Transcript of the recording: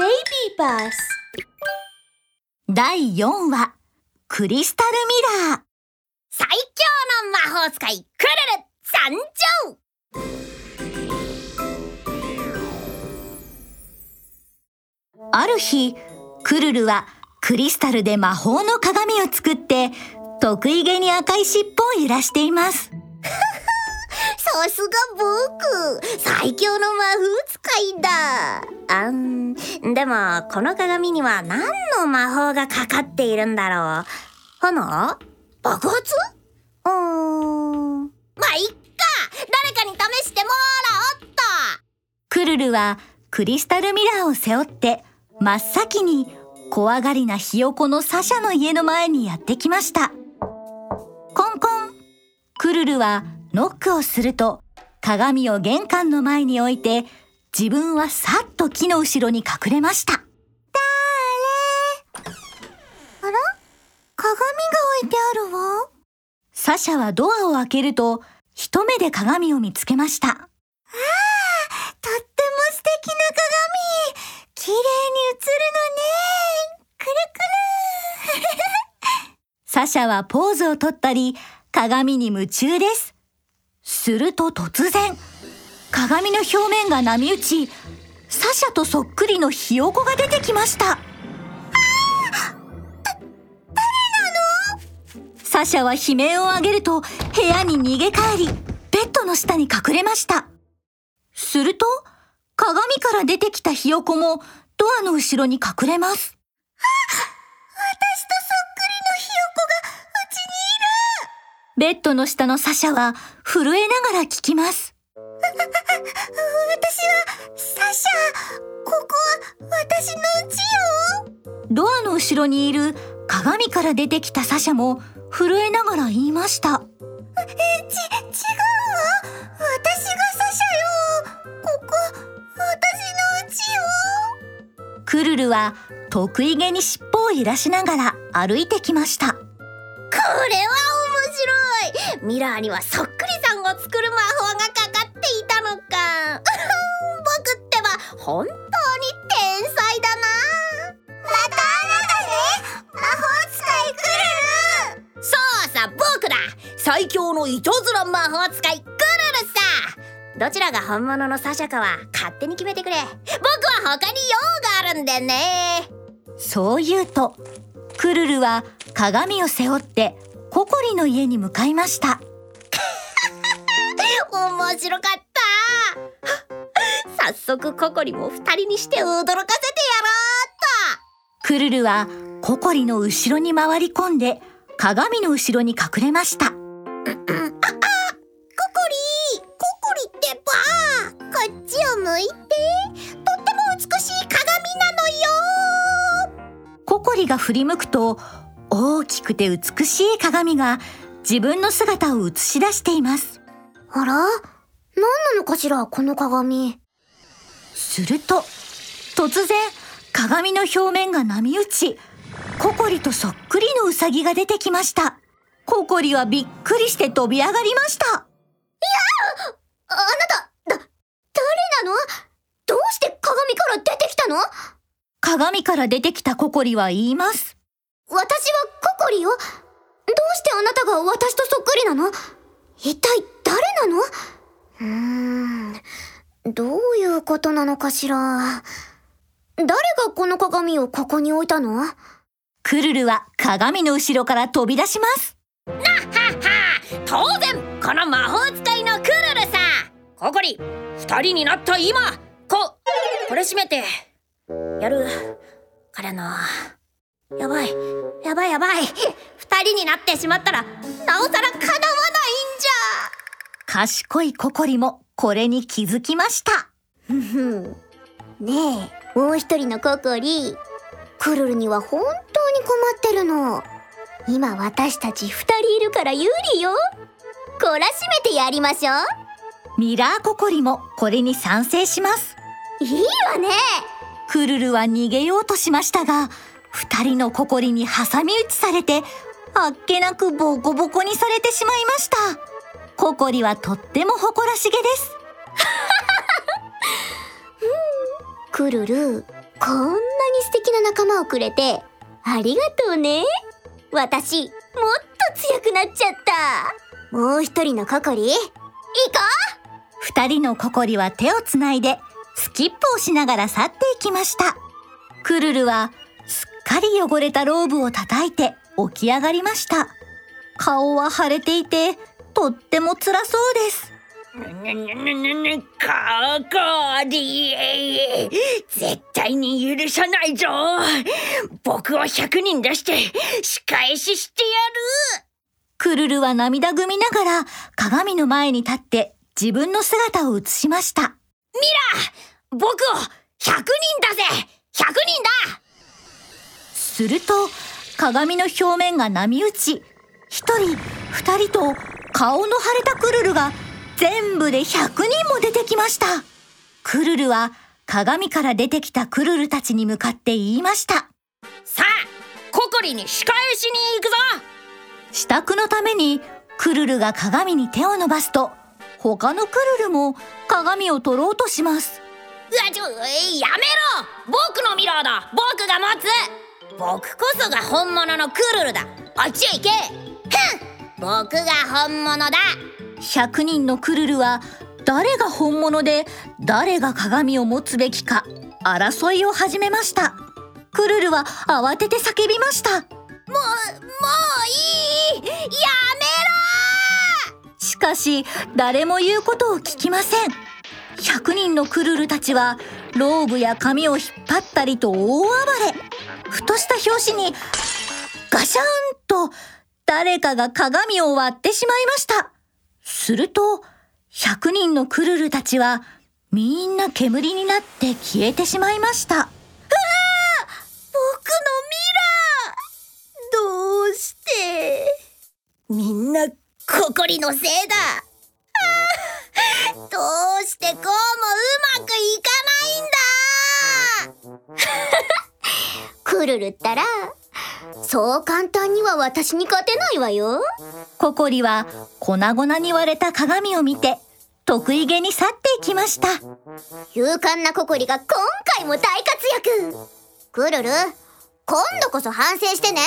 ベイビーバス。第4話クリスタルミラー。最強の魔法使いクルル参上。ある日クルルはクリスタルで魔法の鏡を作って得意げに赤い尻尾を揺らしています。さすが僕。最強の魔法使いだ。あんでもこの鏡には何の魔法がかかっているんだろう。炎？爆発？うーん。まあいっか。誰かに試してもらおっと。クルルはクリスタルミラーを背負って真っ先に怖がりなひよこのサシャの家の前にやってきました。コンコン。クルルはノックをすると鏡を玄関の前に置いて自分はさっと木の後ろに隠れました。だーれあら？鏡が置いてあるわ。サシャはドアを開けると一目で鏡を見つけました。ああとっても素敵な鏡。綺麗に映るのね。くるくる。サシャはポーズをとったり鏡に夢中ですすると突然鏡の表面が波打ちサシャとそっくりのひよこが出てきました。サシャは悲鳴を上げると部屋に逃げ帰りベッドの下に隠れました。すると鏡から出てきたひよこもドアの後ろに隠れます。私とベッドの下のサシャは震えながら聞きます。私はサシャここは私の家よ。ドアの後ろにいる鏡から出てきたサシャも震えながら言いました。え、ち、違う。わ私がサシャよ。ここ私の家よ。クルルは得意げに尻尾を揺らしながら歩いてきました。これはミラーにはそっくりさんを作る魔法がかかっていたのか。僕ってば本当に天才だな。またあなたね魔法使いクルルそうさ僕だ。最強のいたずら魔法使いクルルさ。どちらが本物のサシャかは勝手に決めてくれ。僕は他に用があるんでね。そう言うとクルルは鏡を背負ってココリの家に向かいました。面白かった。早速ココリも二人にして驚かせてやろうっクルルはココリの後ろに回り込んで鏡の後ろに隠れました。とココリココリってば。こっちを向いて。とっても美しい鏡なのよ。ココリが振り向くと大きくて美しい鏡が自分の姿を映し出しています。あら？何なのかしらこの鏡。すると突然鏡の表面が波打ちココリとそっくりのウサギが出てきました。ココリはびっくりして飛び上がりました。あなただ誰なの？どうして鏡から出てきたの？鏡から出てきたココリは言います。私よ。どうしてあなたが私とそっくりなの？一体誰なの？うーん。どういうことなのかしら？誰がこの鏡をここに置いたの？クルルは鏡の後ろから飛び出します。はっは。当然この魔法使いのクルルさ。ココリ二人になった今。ここれ閉めて。やる。からのやばい。やばいやばい。二人になってしまったらなおさら叶わないんじゃ。賢いココリもこれに気づきました。ねえもう一人のココリクルルには本当に困ってるの。今私たち二人いるから有利よ。懲らしめてやりましょう。ミラーココリもこれに賛成します。いいわね。クルルは逃げようとしましたが二人のココリに挟み撃ちされてあっけなくボコボコにされてしまいましたココリはとっても誇らしげですクルルこんなに素敵な仲間をくれて、ありがとうね。私、もっと強くなっちゃった。もう一人のココリ、行こう二人のココリは手をつないで、スキップをしながら去っていきました。クルルは、すっかり汚れたローブを叩いて起き上がりました。顔は腫れていて、とっても辛そうです。ココリ絶対に許さないぞ僕を100人出して仕返ししてやるクルルは涙ぐみながら鏡の前に立って自分の姿を映しました。ミラ僕を100人だぜ !100 人だすると、鏡の表面が波打ち、一人、二人と顔の腫れたクルルが全部で100人も出てきました。クルルは鏡から出てきたクルルたちに向かって言いました。さあ、ココリに仕返しに行くぞ。支度のためにクルルが鏡に手を伸ばすと、他のクルルも鏡を取ろうとします。うわちょやめろ。僕のミラーだ。僕が持つ僕こそが本物のクルルだ。あっちへ行けふん。僕が本物だ。100人のクルルは誰が本物で誰が鏡を持つべきか争いを始めました。クルルは慌てて叫びました。もうもういい。やめろしかし誰も言うことを聞きません。100人のクルルたちはローブや髪を引っ張ったりと大暴れふとした拍子にガシャンと誰かが鏡を割ってしまいました。すると100人のクルルたちはみんな煙になって消えてしまいました。うわ僕のミラー！どうして？みんなココリのせいだ！どうしてこうもうまくいかないんだ！クルルったらそう簡単には私に勝てないわよ。ココリは粉々に割れた鏡を見て得意げに去っていきました。勇敢なココリが今回も大活躍。クルル今度こそ反省してね